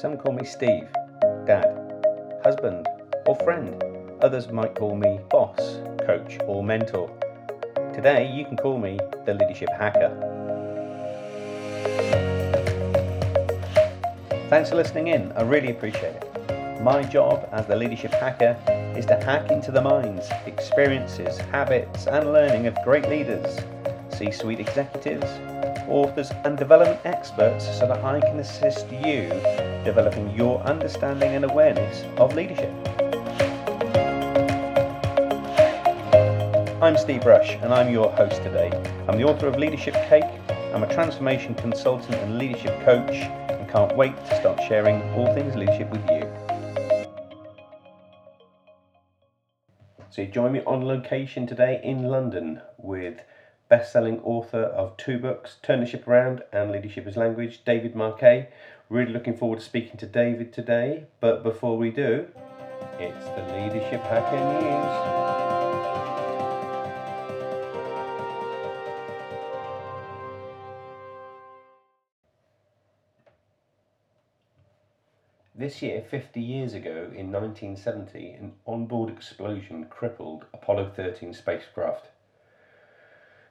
Some call me Steve, Dad, husband, or friend. Others might call me boss, coach, or mentor. Today, you can call me the Leadership Hacker. Thanks for listening in. I really appreciate it. My job as the Leadership Hacker is to hack into the minds, experiences, habits, and learning of great leaders, C suite executives, authors, and development experts so that I can assist you developing your understanding and awareness of leadership. I'm Steve Rush, and I'm your host today. I'm the author of Leadership Cake. I'm a transformation consultant and leadership coach, and can't wait to start sharing all things leadership with you. So, join me on location today in London with best-selling author of two books, Turn the Ship Around and Leadership is Language, David Marquet. Really looking forward to speaking to David today. But before we do, it's the Leadership Hacker News. This year, 50 years ago, in 1970, an onboard explosion crippled Apollo 13 spacecraft.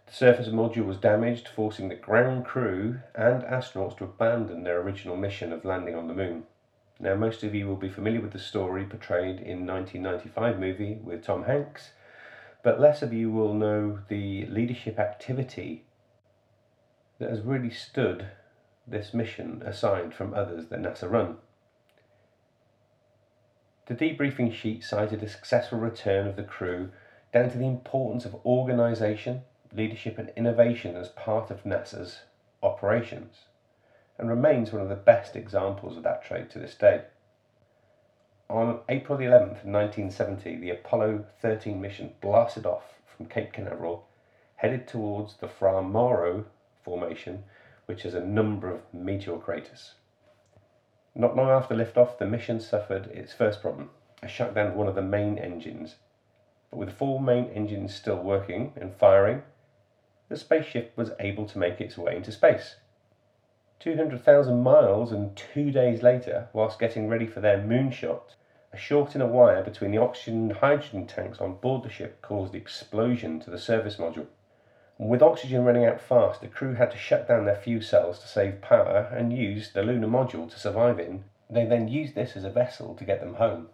The service module was damaged, forcing the ground crew and astronauts to abandon their original mission of landing on the moon. Now, most of you will be familiar with the story portrayed in 1995 movie with Tom Hanks, but less of you will know the leadership activity that has really stood this mission aside from others that NASA run. The debriefing sheet cited a successful return of the crew down to the importance of organisation, leadership and innovation as part of NASA's operations and remains one of the best examples of that trait to this day. On April the 11th, 1970, the Apollo 13 mission blasted off from Cape Canaveral, headed towards the Fra Mauro formation, which has a number of meteor craters. Not long after liftoff, the mission suffered its first problem, a shutdown of one of the main engines. But with four main engines still working and firing, the spaceship was able to make its way into space. 200,000 miles and two days later, whilst getting ready for their moonshot, a short in a wire between the oxygen and hydrogen tanks on board the ship caused the explosion to the service module. with oxygen running out fast, the crew had to shut down their fuel cells to save power and use the lunar module to survive in. They then used this as a vessel to get them home.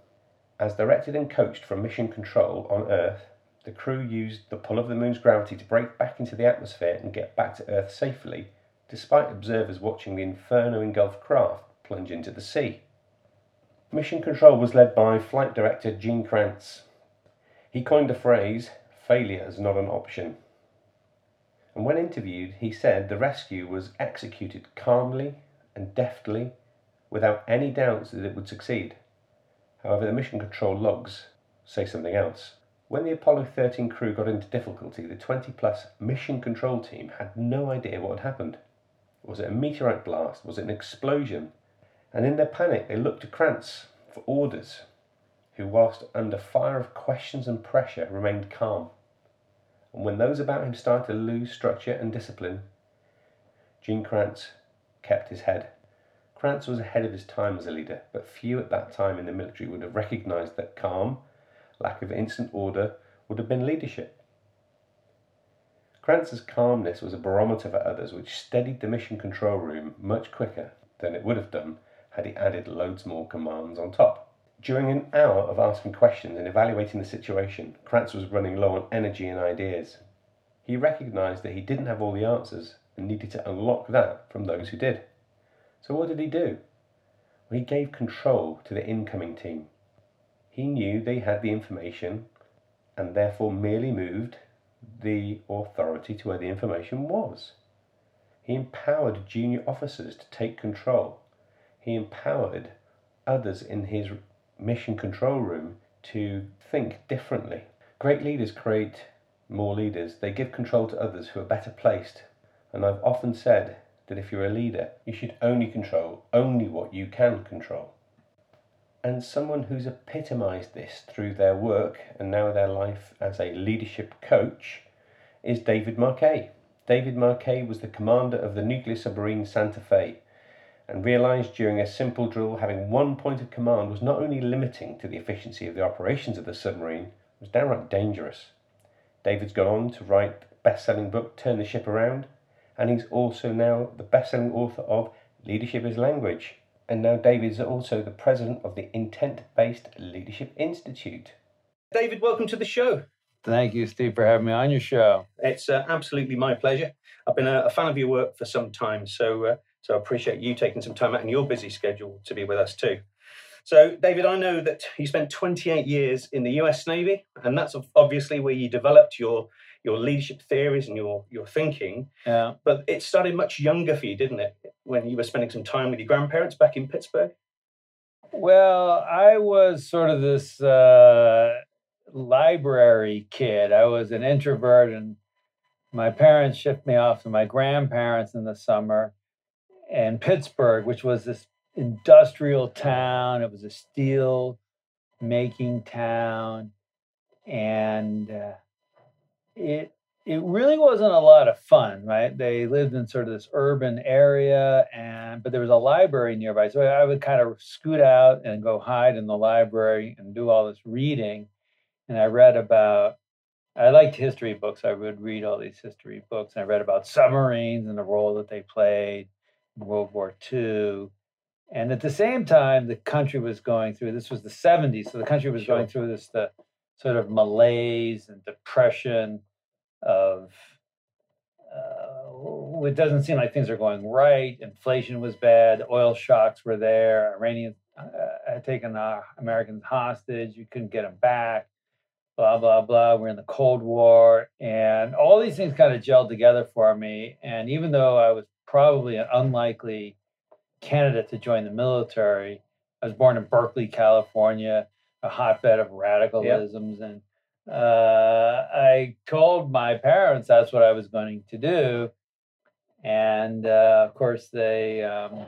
As directed and coached from mission control on Earth, the crew used the pull of the moon's gravity to break back into the atmosphere and get back to Earth safely, despite observers watching the Inferno engulfed craft plunge into the sea. Mission control was led by Flight Director Gene Kranz. He coined the phrase, failure is not an option. And when interviewed, he said the rescue was executed calmly and deftly without any doubts that it would succeed. However, the mission control logs say something else. When the Apollo 13 crew got into difficulty, the 20 plus mission control team had no idea what had happened. Was it a meteorite blast? Was it an explosion? And in their panic, they looked to Kranz for orders, who, whilst under fire of questions and pressure, remained calm. And when those about him started to lose structure and discipline, Gene Kranz kept his head. Kranz was ahead of his time as a leader, but few at that time in the military would have recognized that calm, lack of instant order would have been leadership. Kranz's calmness was a barometer for others which steadied the mission control room much quicker than it would have done had he added loads more commands on top. During an hour of asking questions and evaluating the situation, Kranz was running low on energy and ideas. He recognized that he didn't have all the answers and needed to unlock that from those who did. So, what did he do? Well, he gave control to the incoming team. He knew they had the information and therefore merely moved the authority to where the information was. He empowered junior officers to take control. He empowered others in his mission control room to think differently. Great leaders create more leaders. They give control to others who are better placed. And I've often said that if you're a leader, you should only control only what you can control and someone who's epitomized this through their work and now their life as a leadership coach is David Marquet. David Marquet was the commander of the nuclear submarine Santa Fe, and realised during a simple drill having one point of command was not only limiting to the efficiency of the operations of the submarine, it was downright dangerous. David's gone on to write the best selling book, Turn the Ship Around, and he's also now the best selling author of Leadership is Language. And now David is also the president of the Intent Based Leadership Institute. David, welcome to the show. Thank you, Steve, for having me on your show. It's uh, absolutely my pleasure. I've been a, a, fan of your work for some time, so uh, so I appreciate you taking some time out in your busy schedule to be with us too. So, David, I know that you spent 28 years in the US Navy, and that's obviously where you developed your your leadership theories and your your thinking. Yeah. But it started much younger for you, didn't it? When you were spending some time with your grandparents back in Pittsburgh. Well, I was sort of this uh, library kid. I was an introvert, and my parents shipped me off to my grandparents in the summer in Pittsburgh, which was this industrial town. It was a steel making town, and uh, it it really wasn't a lot of fun, right? They lived in sort of this urban area, and but there was a library nearby, so I would kind of scoot out and go hide in the library and do all this reading. And I read about I liked history books. I would read all these history books. And I read about submarines and the role that they played in World War II. And at the same time, the country was going through this was the 70s. So the country was sure. going through this the sort of malaise and depression of uh, it doesn't seem like things are going right. Inflation was bad. Oil shocks were there. Iranians uh, had taken uh, Americans hostage. You couldn't get them back blah blah blah we're in the cold war and all these things kind of gelled together for me and even though i was probably an unlikely candidate to join the military i was born in berkeley california a hotbed of radicalisms yep. and uh, i told my parents that's what i was going to do and uh, of course they um,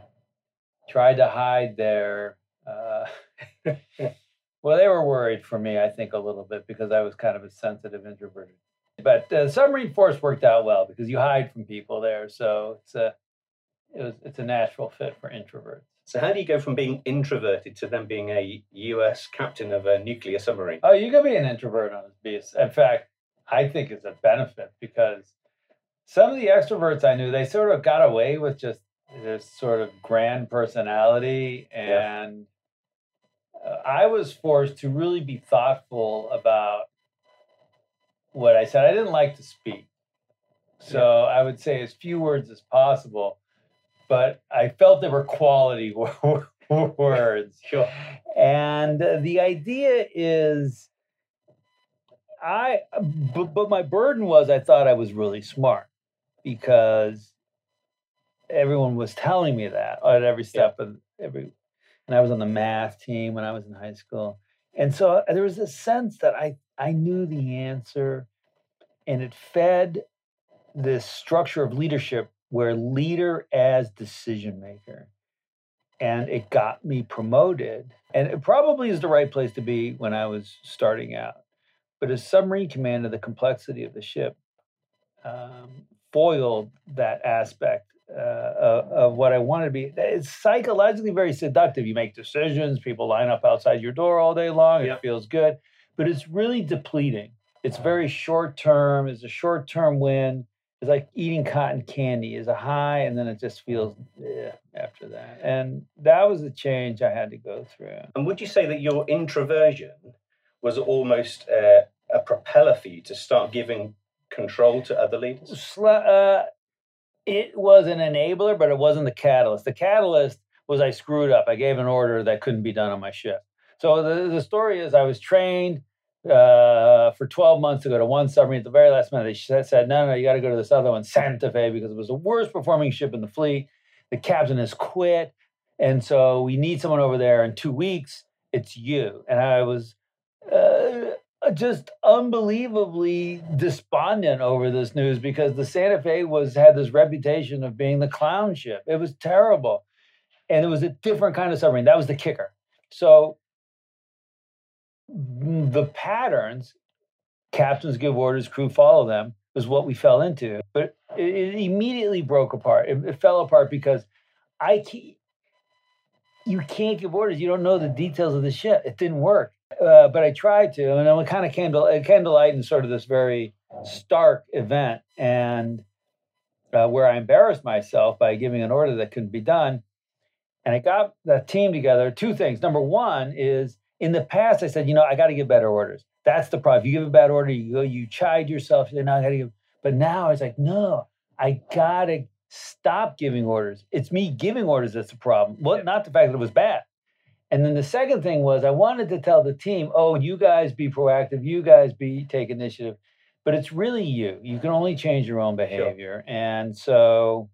tried to hide their uh, Well, they were worried for me, I think, a little bit because I was kind of a sensitive introvert. But uh, submarine force worked out well because you hide from people there, so it's a it was it's a natural fit for introverts. So how do you go from being introverted to then being a U.S. captain of a nuclear submarine? Oh, you can be an introvert on this beast. In fact, I think it's a benefit because some of the extroverts I knew they sort of got away with just this sort of grand personality and. Yeah I was forced to really be thoughtful about what I said. I didn't like to speak. So yeah. I would say as few words as possible, but I felt there were quality words. Sure. And the idea is I but, but my burden was I thought I was really smart because everyone was telling me that at every step yeah. of every and I was on the math team when I was in high school. And so uh, there was a sense that I, I knew the answer, and it fed this structure of leadership where leader as decision maker. And it got me promoted. And it probably is the right place to be when I was starting out. But as submarine commander, the complexity of the ship um, foiled that aspect uh, of what I wanted to be. It's psychologically very seductive. You make decisions, people line up outside your door all day long. It feels good, but it's really depleting. It's very short term. It's a short term win. It's like eating cotton candy. It's a high, and then it just feels eh, after that. And that was the change I had to go through. And would you say that your introversion was almost uh, a propeller for you to start giving control to other leaders? Uh, it was an enabler, but it wasn't the catalyst. The catalyst was I screwed up. I gave an order that couldn't be done on my ship. So the, the story is I was trained uh, for 12 months to go to one submarine. At the very last minute, they said, no, no, you got to go to this other one, Santa Fe, because it was the worst performing ship in the fleet. The captain has quit. And so we need someone over there in two weeks. It's you. And I was uh, just unbelievably despondent over this news because the Santa Fe was had this reputation of being the clown ship. It was terrible. And it was a different kind of submarine. That was the kicker. So the patterns, captains give orders, crew follow them, was what we fell into. But it, it immediately broke apart. It, it, fell apart because I can't, you can't give orders. You don't know the details of the ship. It didn't work. Uh, but I tried to, and it kind of came to it came to light in sort of this very stark event, and uh, where I embarrassed myself by giving an order that couldn't be done. And I got the team together. Two things. Number one is in the past, I said, you know, I got to give better orders. That's the problem. If you give a bad order, you go, you chide yourself. You say, no, I got to give. But now it's like, no, I got to stop giving orders. It's me giving orders that's the problem. Well, not the fact that it was bad. And then the second thing was I wanted to tell the team, oh, you guys be proactive, you guys be take initiative. But it's really you. You can only change your own behavior. Sure. And so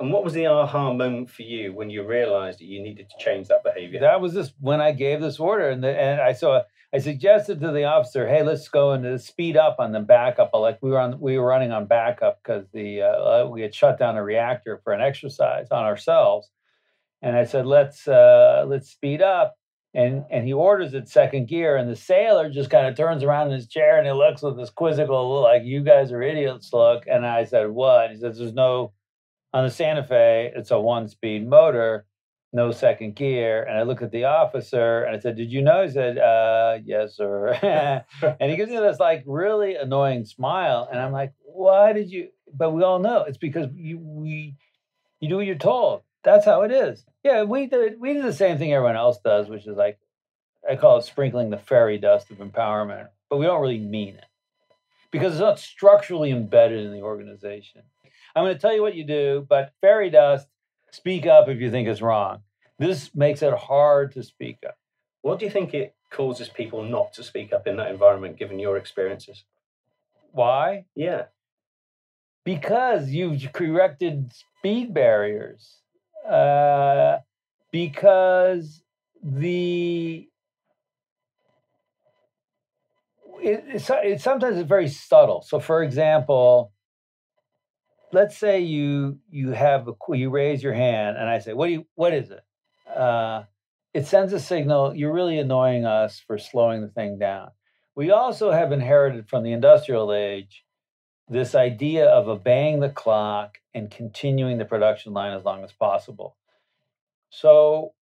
and what was the aha moment for you when you realized that you needed to change that behavior? That was just when I gave this order, and the, and I saw I suggested to the officer, "Hey, let's go and speed up on the backup." Like we were on, we were running on backup because the uh, we had shut down a reactor for an exercise on ourselves, and I said, "Let's uh, let's speed up." And and he orders it second gear, and the sailor just kind of turns around in his chair and he looks with this quizzical, look like, "You guys are idiots!" Look, and I said, "What?" He says, "There's no." On the Santa Fe, it's a one speed motor, no second gear. And I look at the officer and I said, Did you know? He said, uh, Yes, sir. and he gives me this like really annoying smile. And I'm like, Why did you? But we all know it's because you, we, you do what you're told. That's how it is. Yeah, we did, we do the same thing everyone else does, which is like, I call it sprinkling the fairy dust of empowerment, but we don't really mean it because it's not structurally embedded in the organization. I'm going to tell you what you do, but fairy dust, speak up if you think it's wrong. This makes it hard to speak up. What do you think it causes people not to speak up in that environment, given your experiences? Why? Yeah. Because you've corrected speed barriers. Uh, because the it, it's, it, sometimes it's very subtle. So, for example, let's say you you have a you raise your hand and I say, what do you what is it? Uh, it sends a signal. You're really annoying us for slowing the thing down. We also have inherited from the industrial age this idea of obeying the clock and continuing the production line as long as possible. So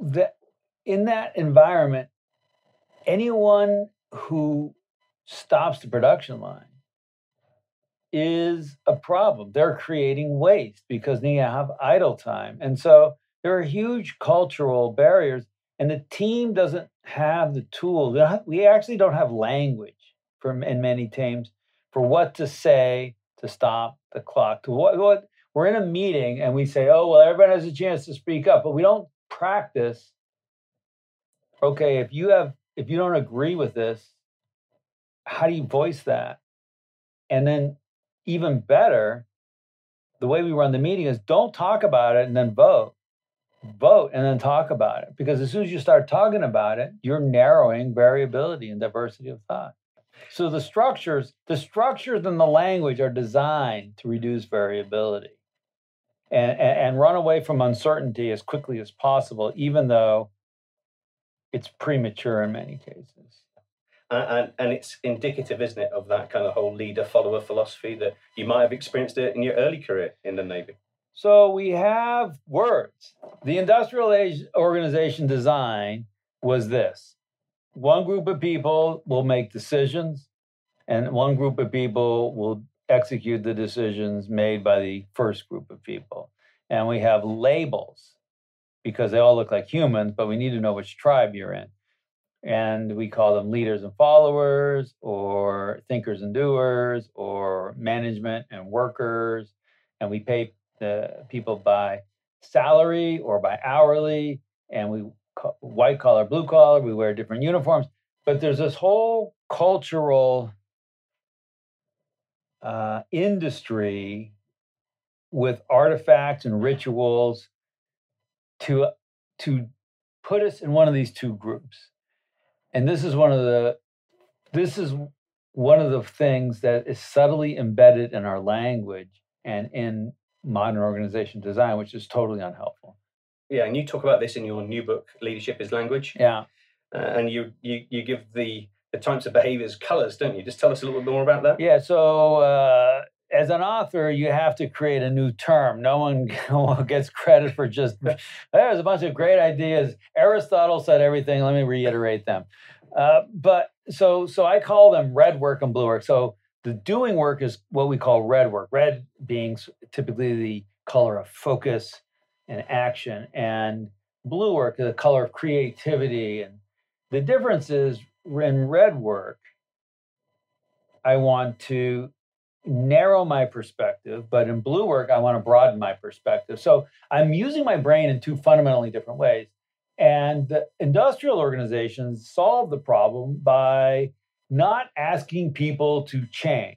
that in that environment, anyone who stops the production line is a problem. They're creating waste because they have idle time. And so there are huge cultural barriers, and the team doesn't have the tools. We actually don't have language from in many teams for what to say to stop the clock. To what, what we're in a meeting and we say, oh well, everyone has a chance to speak up, but we don't practice. Okay, if you have if you don't agree with this, how do you voice that? And then even better, the way we run the meeting is don't talk about it and then vote. Vote and then talk about it. Because as soon as you start talking about it, you're narrowing variability and diversity of thought. So the structures, the structures and the language are designed to reduce variability and, and, and run away from uncertainty as quickly as possible, even though it's premature in many cases and, and it's indicative, isn't it, of that kind of whole leader follower philosophy that you might have experienced it in your early career in the Navy. So we have words. The industrial age organization design was this one group of people will make decisions, and one group of people will execute the decisions made by the first group of people. And we have labels because they all look like humans, but we need to know which tribe you're in and we call them leaders and followers or thinkers and doers or management and workers and we pay the people by salary or by hourly and we white collar blue collar we wear different uniforms. But there's this whole cultural uh, industry with artifacts and rituals to to put us in one of these two groups and this is one of the this is one of the things that is subtly embedded in our language and in modern organization design, which is totally unhelpful. Yeah, and you talk about this in your new book, Leadership is Language. Yeah, uh, and you you you give the the types of behaviors colors, don't you? Just tell us a little bit more about that. Yeah, so uh, as an author, you have to create a new term. No one gets credit for just there's a bunch of great ideas. Aristotle said everything. Let me reiterate them. Uh, but so so I call them red work and blue work. So the doing work is what we call red work. Red being typically the color of focus and action, and blue work is the color of creativity. And the difference is in red work, I want to narrow my perspective, but in blue work, I want to broaden my perspective. So I'm using my brain in two fundamentally different ways. And the industrial organizations solve the problem by not asking people to change.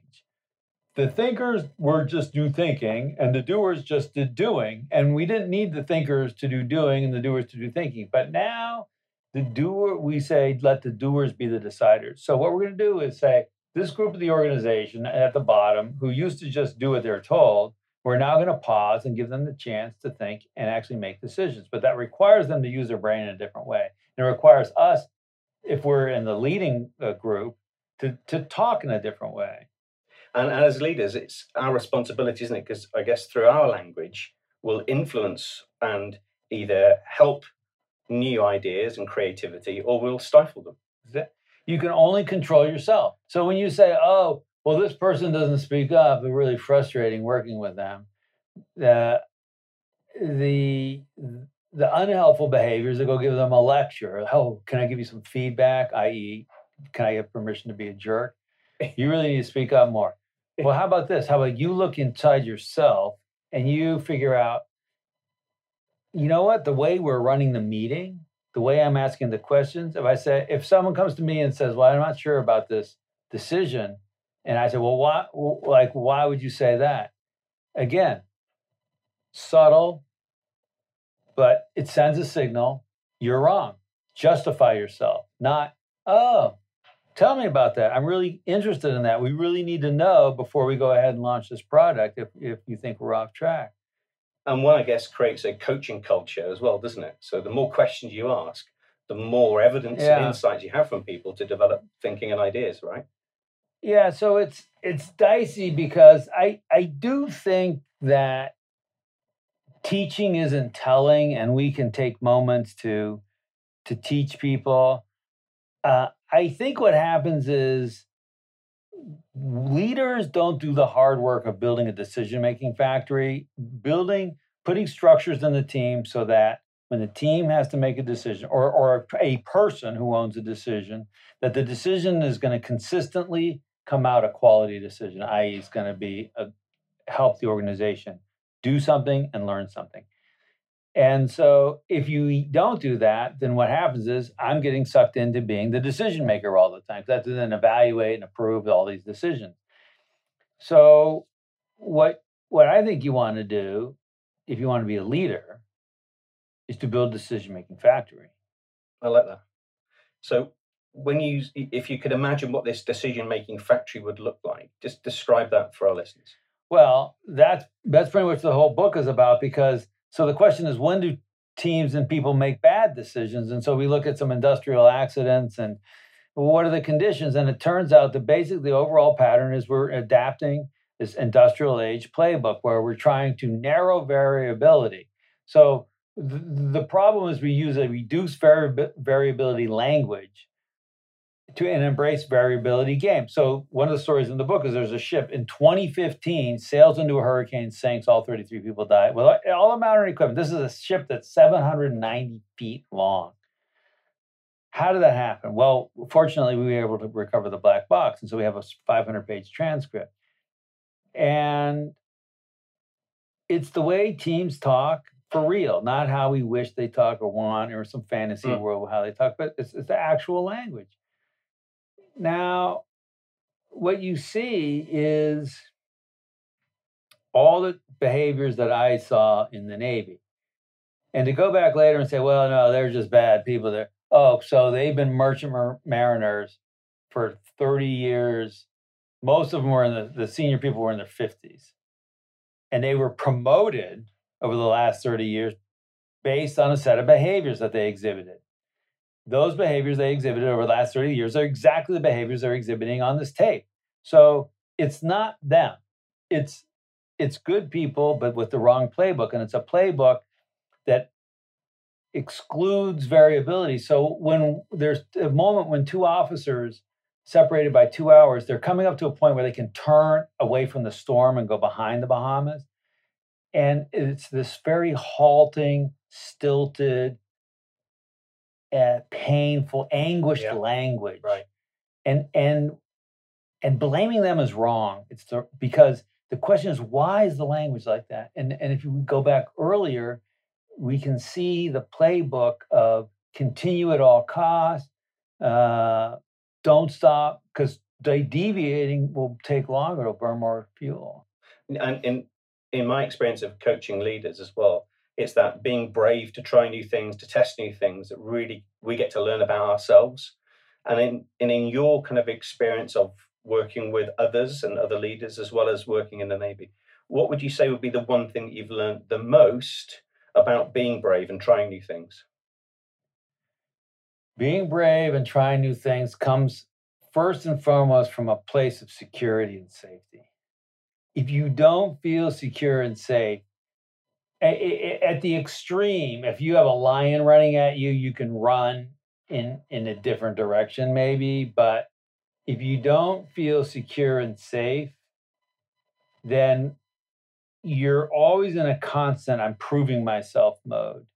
The thinkers were just do thinking, and the doers just did doing. And we didn't need the thinkers to do doing and the doers to do thinking. But now the doer, we say, let the doers be the deciders. So what we're going to do is say, this group of the organization at the bottom who used to just do what they're told, we're now going to pause and give them the chance to think and actually make decisions. But that requires them to use their brain in a different way. And it requires us, if we're in the leading uh, group, to, to talk in a different way. And, and as leaders, it's our responsibility, isn't it? Because I guess through our language, we'll influence and either help new ideas and creativity or we'll stifle them you can only control yourself. So when you say, oh, well, this person doesn't speak up, it's really frustrating working with them. The the the unhelpful behaviors that go give them a lecture. Oh, can I give you some feedback? I.e., can I get permission to be a jerk? You really need to speak up more. Well, how about this? How about you look inside yourself and you figure out, you know what? The way we're running the meeting the way I'm asking the questions, if I say, if someone comes to me and says, well, I'm not sure about this decision, and I say, well, why, like, why would you say that? Again, subtle, but it sends a signal. You're wrong. Justify yourself, not, oh, tell me about that. I'm really interested in that. We really need to know before we go ahead and launch this product if, if you think we're off track and one, I guess, creates a coaching culture as well, doesn't it? So the more questions you ask, the more evidence yeah. and insights you have from people to develop thinking and ideas, right? Yeah, so it's it's dicey because I I do think that teaching isn't telling, and we can take moments to to teach people. Uh, I think what happens is leaders don't do the hard work of building a decision making factory, building, putting structures in the team so that when the team has to make a decision or, or a person who owns a decision, that the decision is going to consistently come out a quality decision, i.e., it's going to be a, help the organization do something and learn something. And so if you don't do that, then what happens is I'm getting sucked into being the decision maker all the time. Because I have to then evaluate and approve all these decisions. So what what I think you want to do, if you want to be a leader, is to build decision making factory. I like that. So when you if you could imagine what this decision making factory would look like, just describe that for our listeners. Well, that's that's pretty much the whole book is about because so the question is, when do teams and people make bad decisions? And so we look at some industrial accidents and what are the conditions? And it turns out that basically the overall pattern is we're adapting this industrial age playbook where we're trying to narrow variability. So the problem is we use a reduced vari- variability language to an embrace variability game. So one of the stories in the book is there's a ship in 2015 sails into a hurricane, sinks, all 33 people die. Well, all the modern equipment. This is a ship that's 790 feet long. How did that happen? Well, fortunately, we were able to recover the black box, and so we have a 500 page transcript. And it's the way teams talk for real, not how we wish they talk or want, or some fantasy mm. world how they talk, but it's, it's the actual language. Now, what you see is all the behaviors that I saw in the Navy. And to go back later and say, well, no, they're just bad people there. Oh, so they've been merchant mariners for 30 years. Most of them were in the, the senior people were in their 50s. And they were promoted over the last 30 years based on a set of behaviors that they exhibited those behaviors they exhibited over the last 30 years are exactly the behaviors they're exhibiting on this tape. So it's not them. it's it's good people, but with the wrong playbook, and it's a playbook that excludes variability. So when there's a moment when two officers separated by two hours, they're coming up to a point where they can turn away from the storm and go behind the Bahamas. And it's this very halting, stilted, uh, painful, anguished Yeah. language. Right. And and and blaming them is wrong. It's the, because the question is why is the language like that? And and if we go back earlier, we can see the playbook of continue at all costs, uh, don't stop because deviating will take longer. It'll burn more fuel. and in in my experience of coaching leaders as well it's that being brave to try new things to test new things that really we get to learn about ourselves and in and in your kind of experience of working with others and other leaders as well as working in the navy what would you say would be the one thing that you've learned the most about being brave and trying new things Being brave and trying new things comes first and foremost from a place of security and safety. If you don't feel secure and safe, at the extreme, if you have a lion running at you, you can run in in a different direction, maybe. But if you don't feel secure and safe, then you're always in a constant I'm proving myself mode.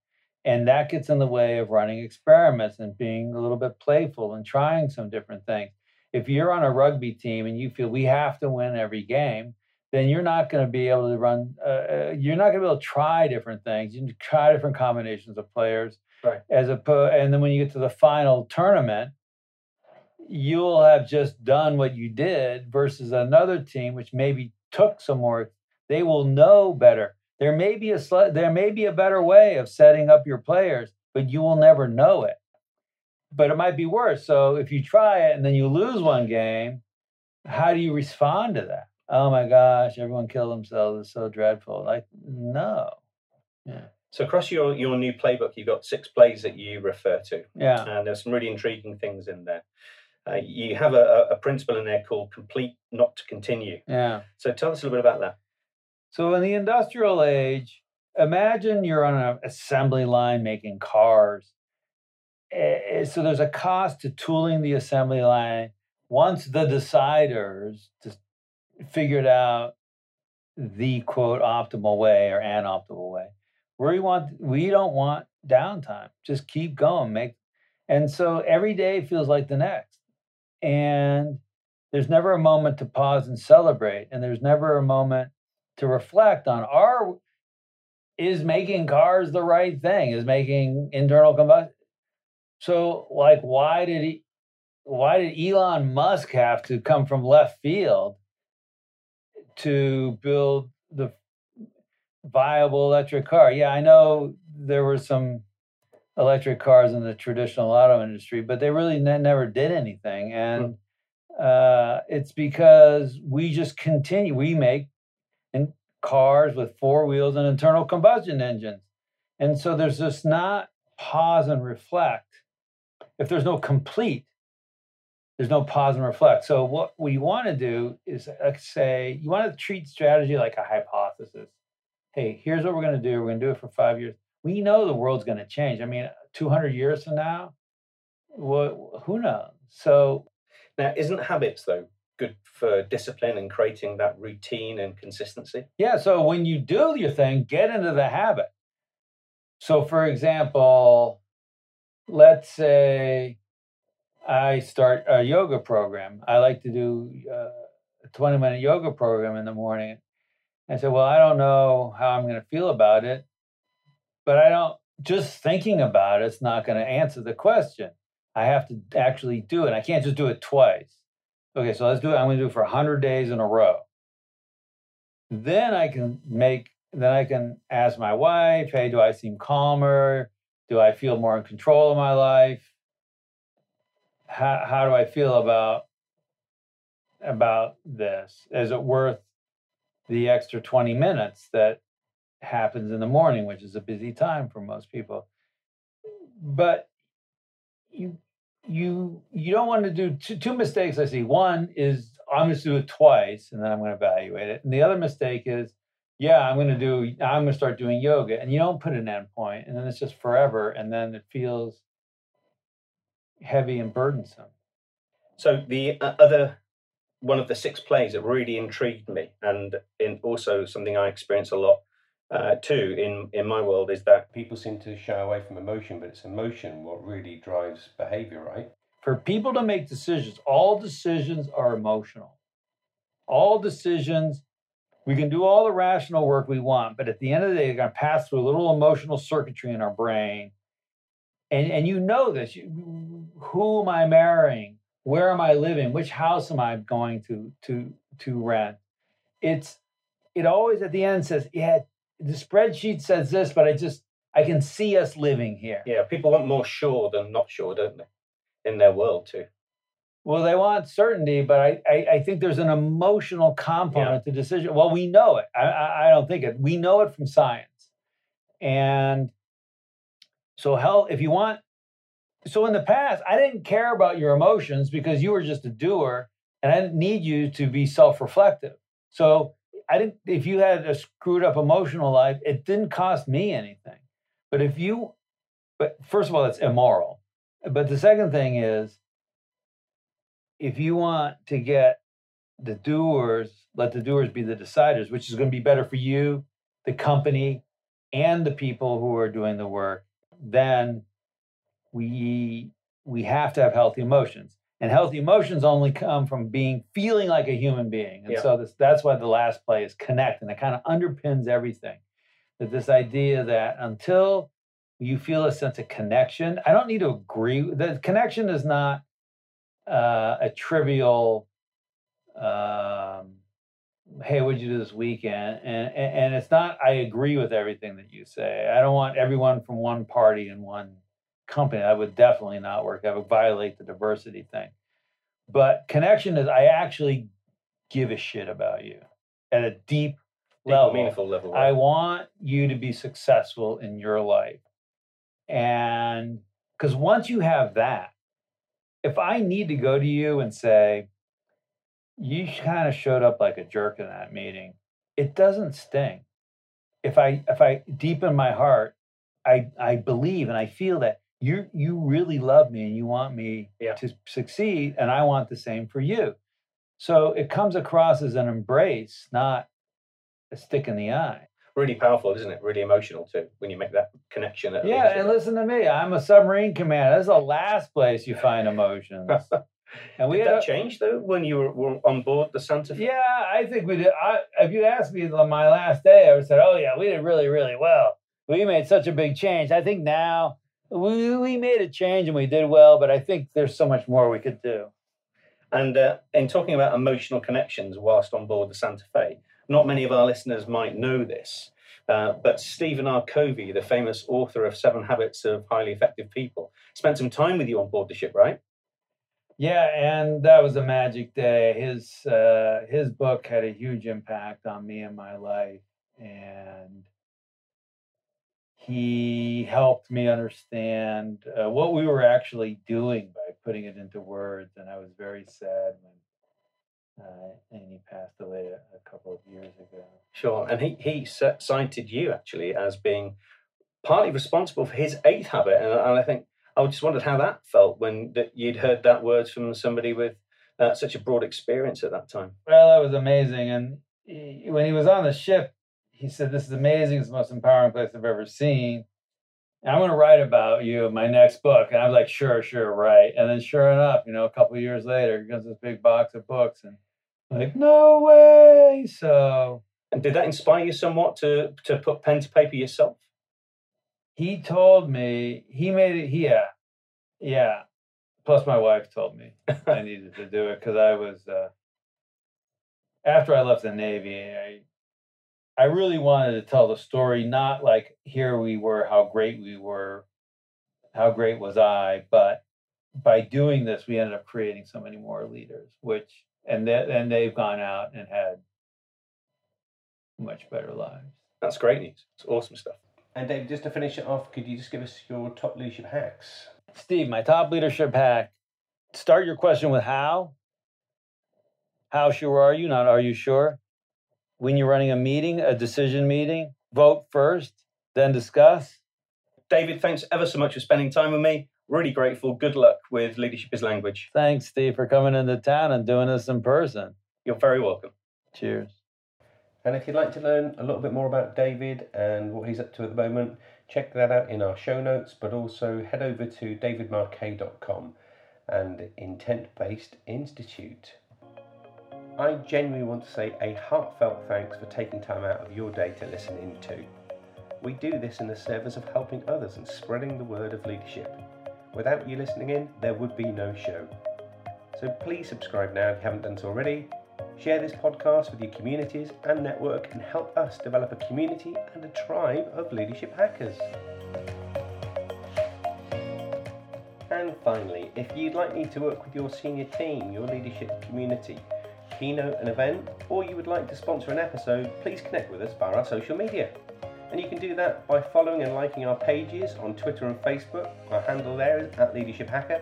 And that gets in the way of running experiments and being a little bit playful and trying some different things. If you're on a rugby team and you feel we have to win every game, then you're not going to be able to run, uh, uh, you're not going to be able to try different things. You need to try different combinations of players. Right. As opposed, and then when you get to the final tournament, you'll have just done what you did versus another team which maybe took some more they will know better there may be a there may be a better way of setting up your players but you will never know it but it might be worse so if you try it and then you lose one game how do you respond to that oh my gosh everyone killed themselves. It's so dreadful. Like no. Yeah. so across your your new playbook you've got six plays that you refer to yeah. and there's some really intriguing things in there. Uh, you have a, a- principle in there called complete not to continue. Yeah. So tell us a little bit about that. So in the industrial age, imagine you're on an assembly line making cars. Eh, So there's a cost to tooling the assembly line. Once the deciders just figured out the quote optimal way or an optimal way, we want we don't want downtime. Just keep going. Make and so every day feels like the next. And there's never a moment to pause and celebrate. And there's never a moment to reflect on are is making cars the right thing is making internal combustion so like why did he why did elon musk have to come from left field to build the viable electric car yeah i know there were some electric cars in the traditional auto industry but they really ne- never did anything and uh, it's because we just continue we make in cars with four wheels and internal combustion engines. And so there's just not pause and reflect. If there's no complete, there's no pause and reflect. So what we want to do is uh, say you want to treat strategy like a hypothesis. Hey, here's what we're going to do. We're going to do it for five years. We know the world's going to change. I mean, 200 years from now, what? Who knows? So now isn't habits though good for discipline and creating that routine and consistency Yeah, so when you do your thing, get into the habit. So, for example, let's say I start a yoga program. I like to do uh, a 20 minute yoga program in the morning. I said, Well, I don't know how I'm going to feel about it, but I don't, just thinking about it's not going to answer the question. I have to actually do it. I can't just do it twice. Okay, so let's do it. I'm going to do it for 100 days in a row then I can make then I can ask my wife, hey, do I seem calmer? Do I feel more in control of my life? How how do I feel about about this? Is it worth the extra 20 minutes that happens in the morning, which is a busy time for most people? But you you you don't want to do two, two mistakes I see. One is I'm going to do it twice and then I'm going to evaluate it. And the other mistake is, yeah, I'm going to do, I'm going to start doing yoga. And you don't put an end point and then it's just forever. And then it feels heavy and burdensome. So the uh, other one of the six plays that really intrigued me, and in also something I experience a lot uh, too in in my world, is that People seem to shy away from emotion, but it's emotion what really drives behavior, right? For people to make decisions, all decisions are emotional. All decisions, we can do all the rational work we want, but at the end of the day, they're going to pass through a little emotional circuitry in our brain. And, and you know this. You, who am I marrying? Where am I living? Which house am I going to to to rent? It's it always at the end says, yeah, the spreadsheet says this, but I just I can see us living here. yeah, people want more sure than not sure, don't they? In their world too. Well, they want certainty, but I, I, I think there's an emotional component to decision. Well, we know it. I, I, I don't think it. We know it from science. And so, hell, if you want, so in the past, I didn't care about your emotions because you were just a doer and I didn't need you to be self reflective. So, I didn't, if you had a screwed up emotional life, it didn't cost me anything. But if you, but first of all, it's immoral. But the second thing is, if you want to get the doers, let the doers be the deciders, which is going to be better for you, the company, and the people who are doing the work, then we we have to have healthy emotions. And healthy emotions only come from being feeling like a human being. And Yeah. so this, that's why the last play is connect, and it kind of underpins everything. That this idea that until you feel a sense of connection, I don't need to agree. The connection is not uh, a trivial um, hey what'd you do this weekend and, and and it's not i agree with everything that you say i don't want everyone from one party and one company that would definitely not work that would violate the diversity thing but connection is i actually give a shit about you at a deep Deep, level meaningful level. I want you to be successful in your life. And because once you have that, if I need to go to you and say, you kind of showed up like a jerk in that meeting, it doesn't sting. If I if I deep in my heart, I I believe and I feel that you you really love me and you want me Yeah. to succeed, and I want the same for you. So it comes across as an embrace, not a stick in the eye. really powerful, isn't it? Really emotional too when you make that connection. Yeah, and listen to me. I'm a submarine commander. That's the last place you find emotions. And we Did had that a- change though when you were, were on board the Santa Fe? Yeah, I think we did. I, if you asked me on my last day, I would have said, "Oh yeah, we did really, really well. We made such a big change." I think now we we made a change and we did well, but I think there's so much more we could do. And uh, in talking about emotional connections whilst on board the Santa Fe, not many of our listeners might know this, uh, but Stephen R. Covey, the famous author of Seven Habits of Highly Effective People, spent some time with you on board the ship, right? Yeah, and that was a magic day. His uh, his book had a huge impact on me and my life, and he helped me understand uh, what we were actually doing by putting it into words. And I was very sad when uh, and he passed away a, a couple of years ago. Sure. And he, he cited you actually as being partly responsible for his eighth habit. And, and I think I just wondered how that felt when that you'd heard that words from somebody with uh, such a broad experience at that time. Well, that was amazing. And he, when he was on the ship, he said, "This is amazing. It's the most empowering place I've ever seen." And I'm going to write about you in my next book. And I was like, "Sure, sure, right." And then, sure enough, you know, a couple of years later, he comes this big box of books, and I'm like, "No way!" So And did that inspire you somewhat to, to put pen to paper yourself? he told me he made it. Yeah, yeah. Plus, my wife told me I needed to do it because I was uh, after I left the Navy. I I really wanted to tell the story, not like here we were, how great we were, how great was I, but by doing this, we ended up creating so many more leaders, which and then and they've gone out and had much better lives. That's great news. It's awesome stuff. And Dave, just to finish it off, could you just give us your top leadership hacks? Steve, my top leadership hack. Start your question with how. How sure are you? Not are you sure? When you're running a meeting, a decision meeting, vote first, then discuss. David, thanks ever so much for spending time with me. Really grateful. Good luck with Leadership is Language. Thanks, Steve, for coming into town and doing this in person. You're very welcome. Cheers. And if you'd like to learn a little bit more about David and what he's up to at the moment, check that out in our show notes, but also head over to davidmarquet.com and Intent Based Institute. I genuinely want to say a heartfelt thanks for taking time out of your day to listen in to. We do this in the service of helping others and spreading the word of leadership. Without you listening in, there would be no show. So please subscribe now if you haven't done so already. Share this podcast with your communities and network and help us develop a community and a tribe of leadership hackers. And finally, if you'd like me to work with your senior team, your leadership community, keynote an event, or you would like to sponsor an episode, please connect with us via our social media. And you can do that by following and liking our pages on Twitter and Facebook. Our handle there is at Leadership Hacker.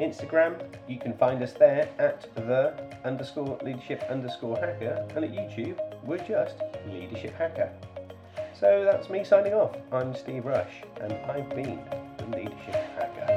Instagram, you can find us there at the underscore leadership underscore hacker. And at YouTube, we're just Leadership Hacker. So that's me signing off. I'm Steve Rush, and I've been the Leadership Hacker.